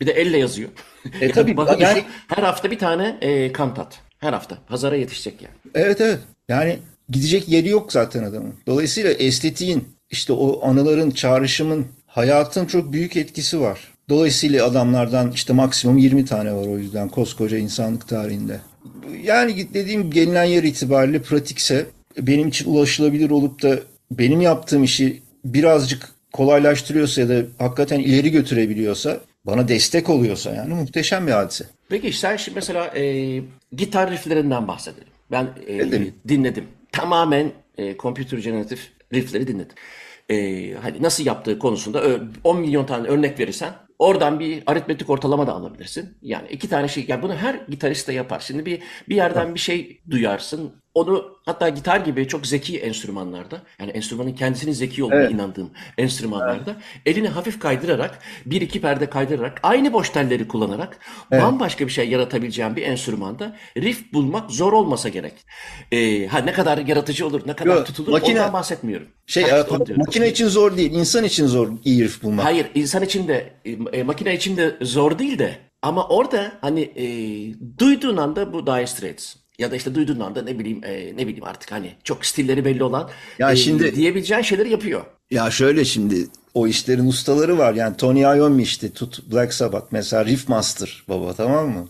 Bir de elle yazıyor. E [LAUGHS] Yani tabii, bana yani- her hafta bir tane e, kantat. Her hafta. Pazara yetişecek yani. Evet evet. Yani gidecek yeri yok zaten adamın. Dolayısıyla estetiğin, işte o anıların, çağrışımın, hayatın çok büyük etkisi var. Dolayısıyla adamlardan işte maksimum 20 tane var o yüzden koskoca insanlık tarihinde. Yani dediğim gelinen yer itibariyle pratikse benim için ulaşılabilir olup da benim yaptığım işi birazcık kolaylaştırıyorsa ya da hakikaten ileri götürebiliyorsa, bana destek oluyorsa yani muhteşem bir hadise. Peki sen şimdi mesela e, gitar rifflerinden bahsedelim. Ben e, Edelim. dinledim. Tamamen e, computer generatif riffleri dinledim. E, hani nasıl yaptığı konusunda ö- 10 milyon tane örnek verirsen oradan bir aritmetik ortalama da alabilirsin. Yani iki tane şey, yani bunu her gitarist de yapar. Şimdi bir bir yerden bir şey duyarsın. Onu hatta gitar gibi çok zeki enstrümanlarda, yani enstrümanın kendisinin zeki olduğuna Evet. inandığım enstrümanlarda elini hafif kaydırarak, bir iki perde kaydırarak, aynı boş telleri kullanarak bambaşka bir şey yaratabileceğim bir enstrümanda riff bulmak zor olmasa gerek. Ee, ha ne kadar yaratıcı olur, ne kadar Yok, tutulur makine- ondan bahsetmiyorum. Şey, Ha, işte diyorum. makine için zor değil, insan için zor iyi riff bulmak. Hayır, insan için de, e, makine için de zor değil de ama orada hani e, duyduğun anda bu Dire Straits ya da işte duyduğun anda ne bileyim e, ne bileyim artık hani çok stilleri belli olan Ya e, şimdi- diyebileceğin şeyleri yapıyor. Ya şöyle şimdi o işlerin ustaları var. Yani Tony Iommi işte tut Black Sabbath mesela riff master baba tamam mı?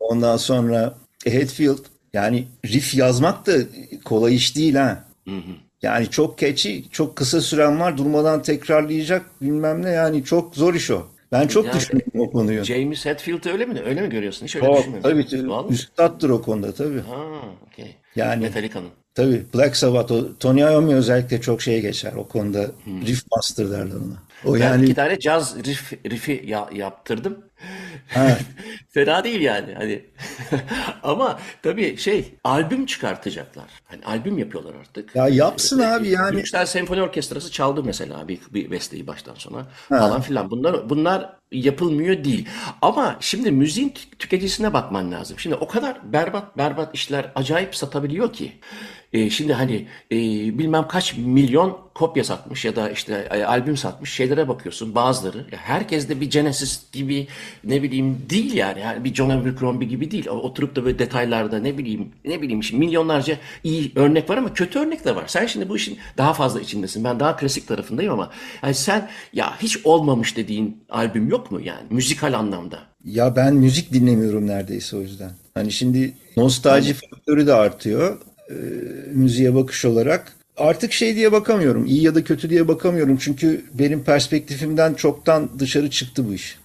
Ondan sonra Hetfield yani riff yazmak da kolay iş değil ha. Yani çok catchy, çok kısa süren var durmadan tekrarlayacak bilmem ne yani çok zor iş o. Ben çok Yani- düşündüm o konuyu. James Hetfield'ı öyle mi? Öyle mi görüyorsun? Hiç öyle Çok, düşünmüyorum. tabii Vallahi. üstattır o konuda tabii. Ha, okey. Yani- Metallica'nın. Tabii Black Sabbath, o, Tony Iommi özellikle çok şeye geçer o konuda. Riff master derler ona. O ben yani- iki tane caz riff, riff'i ya- yaptırdım. Ha. [LAUGHS] Fena değil yani hani. [LAUGHS] Ama tabii şey albüm çıkartacaklar. Hani albüm yapıyorlar artık. Ya yapsın abi yani. Yüksel Senfoni Orkestrası çaldı mesela bir, bir besteyi baştan sona falan filan. Bunlar bunlar yapılmıyor değil. Ama şimdi müziğin tü- tüketicisine bakman lazım. Şimdi o kadar berbat berbat işler acayip satabiliyor ki. E, şimdi hani e, bilmem kaç milyon kopya satmış ya da işte e, albüm satmış şeylere bakıyorsun bazıları. Ya herkes de bir Genesis gibi ne bileyim değil yani. yani bir John Abercrombie gibi değil. Oturup da böyle detaylarda ne bileyim ne bileyim şimdi milyonlarca iyi örnek var ama kötü örnek de var. Sen şimdi bu işin daha fazla içindesin. Ben daha klasik tarafındayım ama yani sen ya hiç olmamış dediğin albüm yok mu yani müzikal anlamda? Ya ben müzik dinlemiyorum neredeyse o yüzden. Hani şimdi nostalji faktörü de artıyor. Ee, müziğe bakış olarak. Artık şey diye bakamıyorum. iyi ya da kötü diye bakamıyorum. Çünkü benim perspektifimden çoktan dışarı çıktı bu iş.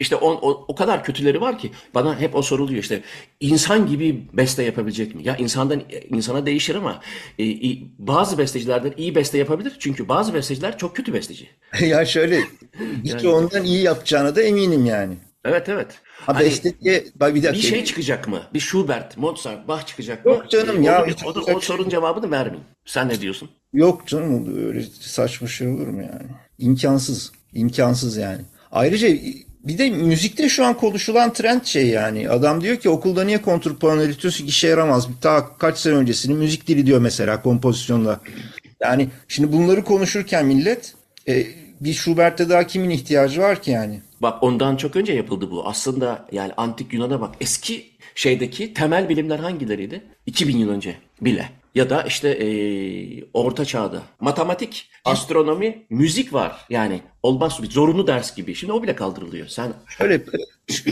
İşte o, o, o kadar kötüleri var ki bana hep o soruluyor işte insan gibi beste yapabilecek mi? Ya insandan insana değişir ama e, i- bazı bestecilerden iyi beste yapabilir. Çünkü bazı besteciler çok kötü besteci. [LAUGHS] ya şöyle [LAUGHS] birçoğundan iyi yapacağına da eminim yani. Evet evet. Ha Hani beste diye bak bir bir şey çıkacak mı? Bir Schubert, Mozart, Bach çıkacak mı? Yok canım ya, onu- hiç o, o şey sorunun cevabını vermeyeyim. Sen ne diyorsun? Yok canım öyle saçma şey olur mu yani? İmkansız. İmkansız yani. Ayrıca bir de müzikte şu an konuşulan trend şey yani. Adam diyor ki okulda niye kontrpuan öğretiyorsun ki işe yaramaz. Ta kaç sene öncesini müzik dili diyor mesela kompozisyonla. Yani şimdi bunları konuşurken millet e, bir Schubert'e daha kimin ihtiyacı var ki yani? Bak ondan çok önce yapıldı bu. Aslında yani antik Yunan'a bak. Eski şeydeki temel bilimler hangileriydi? 2000 yıl önce bile. Ya da işte eee, orta çağda. Matematik, astronomi, müzik var. Yani olmaz bir zorunlu ders gibi. Şimdi o bile kaldırılıyor. Sen Şöyle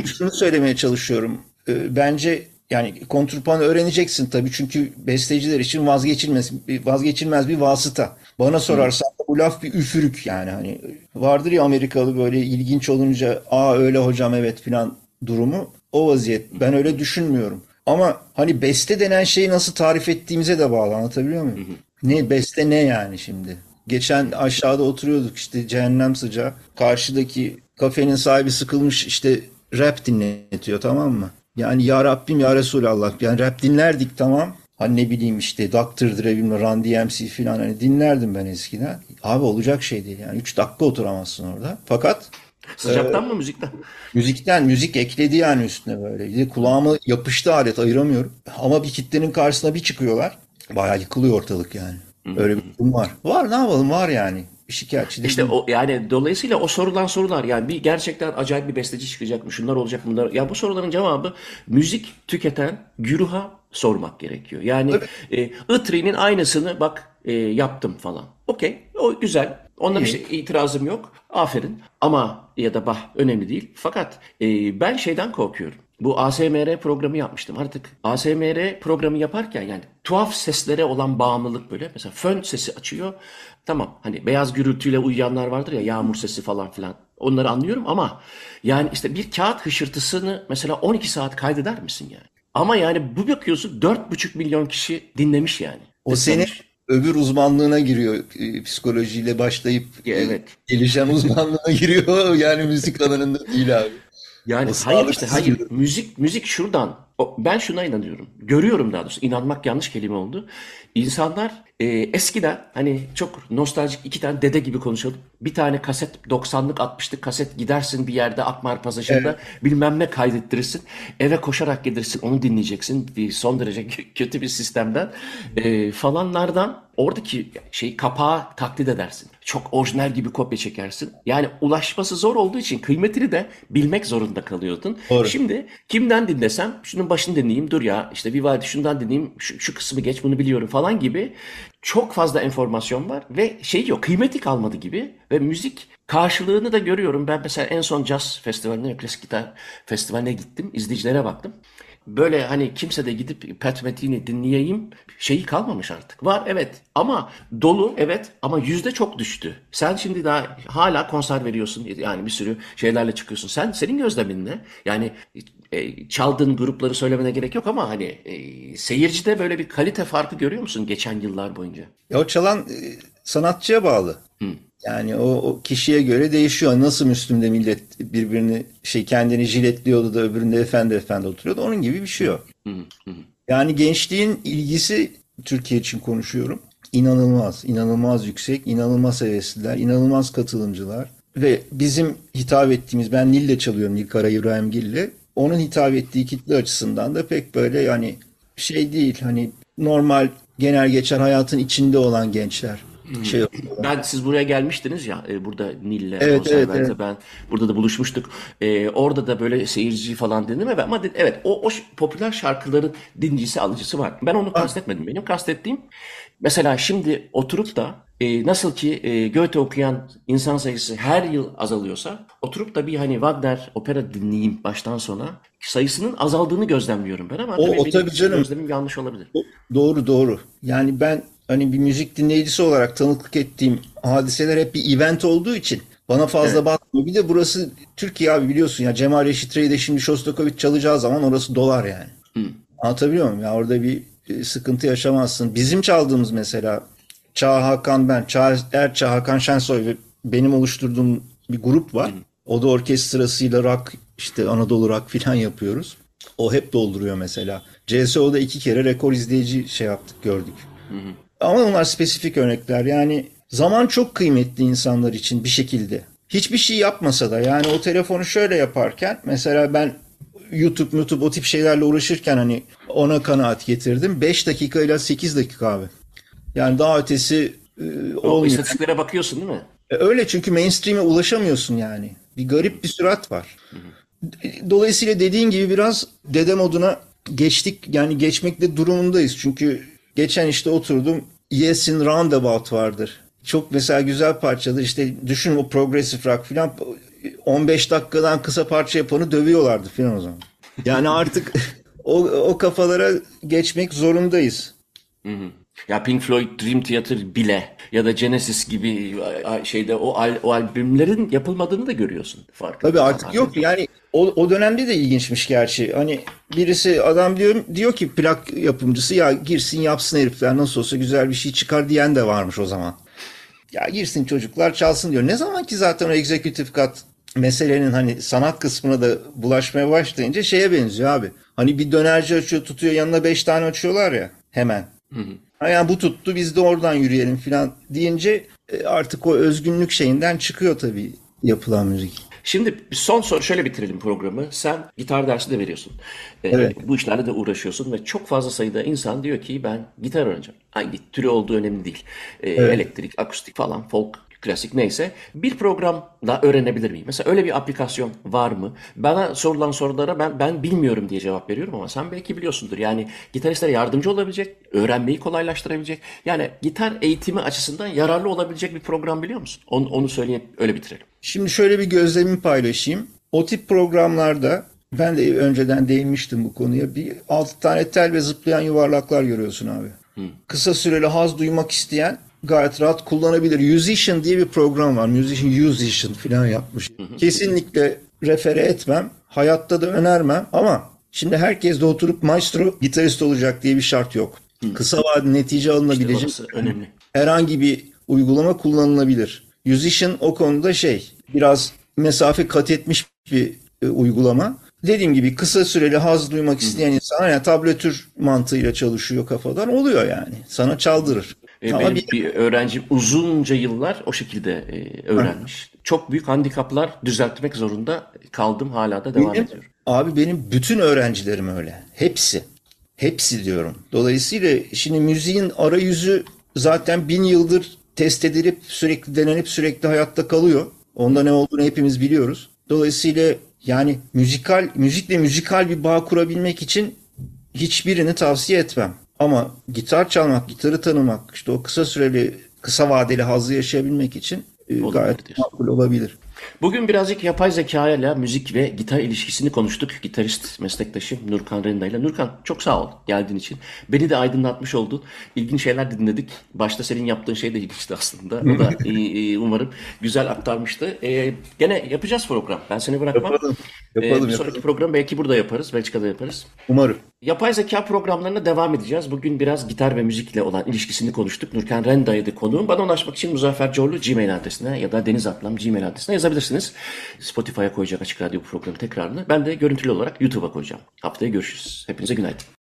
şunu söylemeye çalışıyorum. Ee, Bence yani kontrpuan öğreneceksin tabii çünkü besteciler için vazgeçilmez vazgeçilmez bir vasıta. Bana sorarsan bu laf bir üfürük yani hani vardır ya Amerikalı böyle ilginç olunca aa öyle hocam evet filan durumu o vaziyet. Ben öyle düşünmüyorum. Ama hani beste denen şeyi nasıl tarif ettiğimize de bağlı anlatabiliyor muyum? Ne beste ne yani şimdi? Geçen aşağıda oturuyorduk işte cehennem sıcağı. Karşıdaki kafenin sahibi sıkılmış işte rap dinletiyor tamam mı? Yani ya Rabbim ya Resulallah yani rap dinlerdik tamam. Hani ne bileyim işte Dr. Dre bilmem Run DMC falan hani dinlerdim ben eskiden. Abi olacak şey değil yani 3 dakika oturamazsın orada. Fakat sıcaktan mı müzikten? Müzikten müzik ekledi yani üstüne böyle. Bir de kulağıma yapıştı alet ayıramıyorum. Ama bir kitlenin karşısına bir çıkıyorlar. Bayağı yıkılıyor ortalık yani. Öyle bir durum var. Var ne yapalım var yani. Şikayetçi değilim. İşte o yani dolayısıyla o sorulan sorular yani bir gerçekten acayip bir besteci çıkacak mı? Şunlar olacak? Bunlar. Ya bu soruların cevabı müzik tüketen güruha sormak gerekiyor. Yani e, Itri'nin aynısını bak e, yaptım falan. Okey, o güzel. Ondan İyi. işte itirazım yok. Aferin. Ama ya da bah önemli değil. Fakat e, ben şeyden korkuyorum. Bu ASMR programı yapmıştım. Artık ASMR programı yaparken yani tuhaf seslere olan bağımlılık böyle. Mesela fön sesi açıyor. Tamam hani beyaz gürültüyle uyuyanlar vardır ya yağmur sesi falan filan. Onları anlıyorum ama yani işte bir kağıt hışırtısını mesela 12 saat kaydeder misin yani? Ama yani bu bakıyorsun 4,5 milyon kişi dinlemiş yani. o senin Dinlemiş. öbür uzmanlığına giriyor. E, Psikolojiyle başlayıp e, evet. gelişen uzmanlığına giriyor. [LAUGHS] Yani müzik alanında değil abi. Yani O hayır işte hayır müzik müzik şuradan ben şuna inanıyorum. Görüyorum daha doğrusu inanmak yanlış kelime oldu. İnsanlar e, eskiden hani çok nostaljik iki tane dede gibi konuşalım. Bir tane kaset 90'lık 60'lık kaset gidersin bir yerde Akmar Pasajı'nda bilmem ne kaydettirirsin. Eve koşarak gelirsin onu dinleyeceksin. Bir son derece kötü bir sistemden e, falanlardan oradaki şey kapağı taklit edersin. Çok orijinal gibi kopya çekersin. Yani ulaşması zor olduğu için kıymetini de bilmek zorunda kalıyordun. Doğru. Şimdi kimden dinlesem şunun başını dinleyeyim dur ya işte Vivaldi şundan dinleyeyim şu, şu kısmı geç bunu biliyorum falan gibi çok fazla enformasyon var ve şey yok kıymeti kalmadı gibi ve müzik karşılığını da görüyorum. Ben mesela en son jazz festivaline klasik gitar festivaline gittim izleyicilere baktım. Böyle hani kimse de gidip Pat Metini dinleyeyim şeyi kalmamış artık. Var evet ama dolu evet ama yüzde çok düştü. Sen şimdi daha hala konser veriyorsun yani bir sürü şeylerle çıkıyorsun. Sen senin gözlemin ne? Yani e, çaldığın grupları söylemene gerek yok ama hani e, seyircide böyle bir kalite farkı görüyor musun geçen yıllar boyunca? Ya o çalan e, sanatçıya bağlı. Yani o, o kişiye göre değişiyor. Nasıl Müslüm'de millet birbirini şey kendini jiletliyordu da öbüründe efendi efendi oturuyordu. Onun gibi bir şey yok. Yani gençliğin ilgisi Türkiye için konuşuyorum. İnanılmaz, inanılmaz yüksek, inanılmaz hevesliler, inanılmaz katılımcılar. Ve bizim hitap ettiğimiz, ben Nil'le çalıyorum, Nil Kara İbrahim Gil'le. Onun hitap ettiği kitle açısından da pek böyle yani şey değil, hani normal genel geçer hayatın içinde olan gençler. Şey yapıyorlar. Ben siz buraya gelmiştiniz ya e, burada Nil'le Evet, evet, evet. ben burada da buluşmuştuk. E, orada da böyle seyirci falan dedim ama ama evet o, o popüler şarkıların dinleyicisi alıcısı var. Ben onu kastetmedim. Benim kastettiğim mesela şimdi oturup da e, nasıl ki e, Goethe okuyan insan sayısı her yıl azalıyorsa oturup da bir hani Wagner opera dinleyeyim baştan sona sayısının azaldığını gözlemliyorum ben ama O- tabii o tabii canım. gözlemim yanlış olabilir. Doğru doğru. Yani ben hani bir müzik dinleyicisi olarak tanıklık ettiğim hadiseler hep bir event olduğu için bana fazla batmıyor. Bir de burası Türkiye abi biliyorsun ya Cemal Reşit Rey'de şimdi Shostakovich çalacağı zaman orası dolar yani. Anlatabiliyor muyum? Ya orada bir e, sıkıntı yaşamazsın. Bizim çaldığımız mesela Çağ Hakan ben, Çağ Erçağ Hakan Şensoy ve benim oluşturduğum bir grup var. O da orkestrasıyla rock işte Anadolu rock filan yapıyoruz. O hep dolduruyor mesela. CSO'da iki kere rekor izleyici şey yaptık gördük. Ama onlar spesifik örnekler. Yani zaman çok kıymetli insanlar için bir şekilde. Hiçbir şey yapmasa da yani o telefonu şöyle yaparken mesela ben YouTube, YouTube o tip şeylerle uğraşırken hani ona kanaat getirdim. 5 dakika ile 8 dakika abi. Yani daha ötesi e, O olmuyor. istatistiklere bakıyorsun değil mi? E, Öyle çünkü mainstream'e ulaşamıyorsun yani. Bir garip bir sürat var. Dolayısıyla dediğin gibi biraz dede moduna geçtik. Yani geçmekte durumundayız. Çünkü geçen işte oturdum. Yes'in Roundabout vardır. Çok mesela güzel parçadır. İşte düşün o progressive rock filan 15 dakikadan kısa parça yapanı dövüyorlardı filan o zaman. Yani artık [LAUGHS] o, o kafalara geçmek zorundayız. Ya Pink Floyd Dream Theater bile ya da Genesis gibi şeyde o, al- o albümlerin yapılmadığını da görüyorsun. Farkında Tabii artık yok yani o, o dönemde de ilginçmiş gerçi. Hani birisi adam diyor diyor ki plak yapımcısı ya girsin yapsın herifler nasıl olsa güzel bir şey çıkar diyen de varmış o zaman. Ya girsin çocuklar çalsın diyor. Ne zaman ki zaten o executive cut meselenin hani sanat kısmına da bulaşmaya başlayınca şeye benziyor abi. Hani bir dönerci açıyor tutuyor yanına beş tane açıyorlar ya hemen. Ha Yani bu tuttu biz de oradan yürüyelim falan deyince e, artık o özgünlük şeyinden çıkıyor tabii yapılan müzik. Şimdi son soru şöyle bitirelim programı. Sen gitar dersi de veriyorsun. Ee, Evet. Bu işlerle de uğraşıyorsun ve çok fazla sayıda insan diyor ki ben gitar öğreneceğim. Hangi türü olduğu önemli değil. Ee, Elektrik, akustik falan, folk, klasik neyse. Bir programla öğrenebilir miyim? Mesela öyle bir aplikasyon var mı? Bana sorulan sorulara ben ben bilmiyorum diye cevap veriyorum ama sen belki biliyorsundur. Yani gitaristlere yardımcı olabilecek, öğrenmeyi kolaylaştırabilecek. Yani gitar eğitimi açısından yararlı olabilecek bir program biliyor musun? Onu, onu söyleyip öyle bitirelim. Şimdi şöyle bir gözlemimi paylaşayım. O tip programlarda ben de önceden değinmiştim bu konuya. Bir altı tane tel ve zıplayan yuvarlaklar görüyorsun abi. Kısa süreli haz duymak isteyen gayet rahat kullanabilir. Musician diye bir program var. Musician, Musician falan yapmış. Kesinlikle refere etmem. Hayatta da önermem ama şimdi herkes de oturup maestro gitarist olacak diye bir şart yok. Kısa vadeli netice alınabilecek Orası önemli. herhangi bir uygulama kullanılabilir. Musician o konuda şey biraz mesafe kat etmiş bir e, uygulama. Dediğim gibi kısa süreli haz duymak isteyen insan yani tabletür mantığıyla çalışıyor kafadan oluyor yani. Sana çaldırır. E, Ama benim bir, öğrencim uzunca yıllar o şekilde e, öğrenmiş. Çok büyük handikaplar düzeltmek zorunda kaldım. Hala da devam Benim- ediyorum. Abi benim bütün öğrencilerim öyle. Hepsi. Hepsi diyorum. Dolayısıyla şimdi müziğin arayüzü zaten bin yıldır test edilip sürekli denenip sürekli hayatta kalıyor. Onda ne olduğunu hepimiz biliyoruz. Dolayısıyla yani müzikal, müzikle müzikal bir bağ kurabilmek için hiçbirini tavsiye etmem. Ama gitar çalmak, gitarı tanımak, işte o kısa süreli, kısa vadeli hazzı yaşayabilmek için e, Olabilir gayet diyorsun. makul olabilir. Bugün birazcık yapay zeka ile müzik ve gitar ilişkisini konuştuk. Gitarist meslektaşım Nurkan Renda ile. Nurkan çok sağ ol geldiğin için. Beni de aydınlatmış oldun. İlginç şeyler dinledik. Başta senin yaptığın şey de ilginçti aslında. O da [LAUGHS] e, umarım güzel aktarmıştı. E, gene yapacağız program. Ben seni bırakmam. Yapalım. E, Yapalım, bir sonraki yapalım. program belki burada yaparız. Belçika'da yaparız. Umarım. Yapay zeka programlarına devam edeceğiz. Bugün biraz gitar ve müzikle olan ilişkisini konuştuk. Nurkan Renda'ydı konuğum. Bana ulaşmak için Muzaffer Corlu Gmail adresine ya da Deniz Atlam Gmail adresine yazabilirsiniz. Spotify'a koyacak Açık Radyo programı tekrarını. Ben de görüntülü olarak YouTube'a koyacağım. Haftaya görüşürüz. Hepinize günaydın.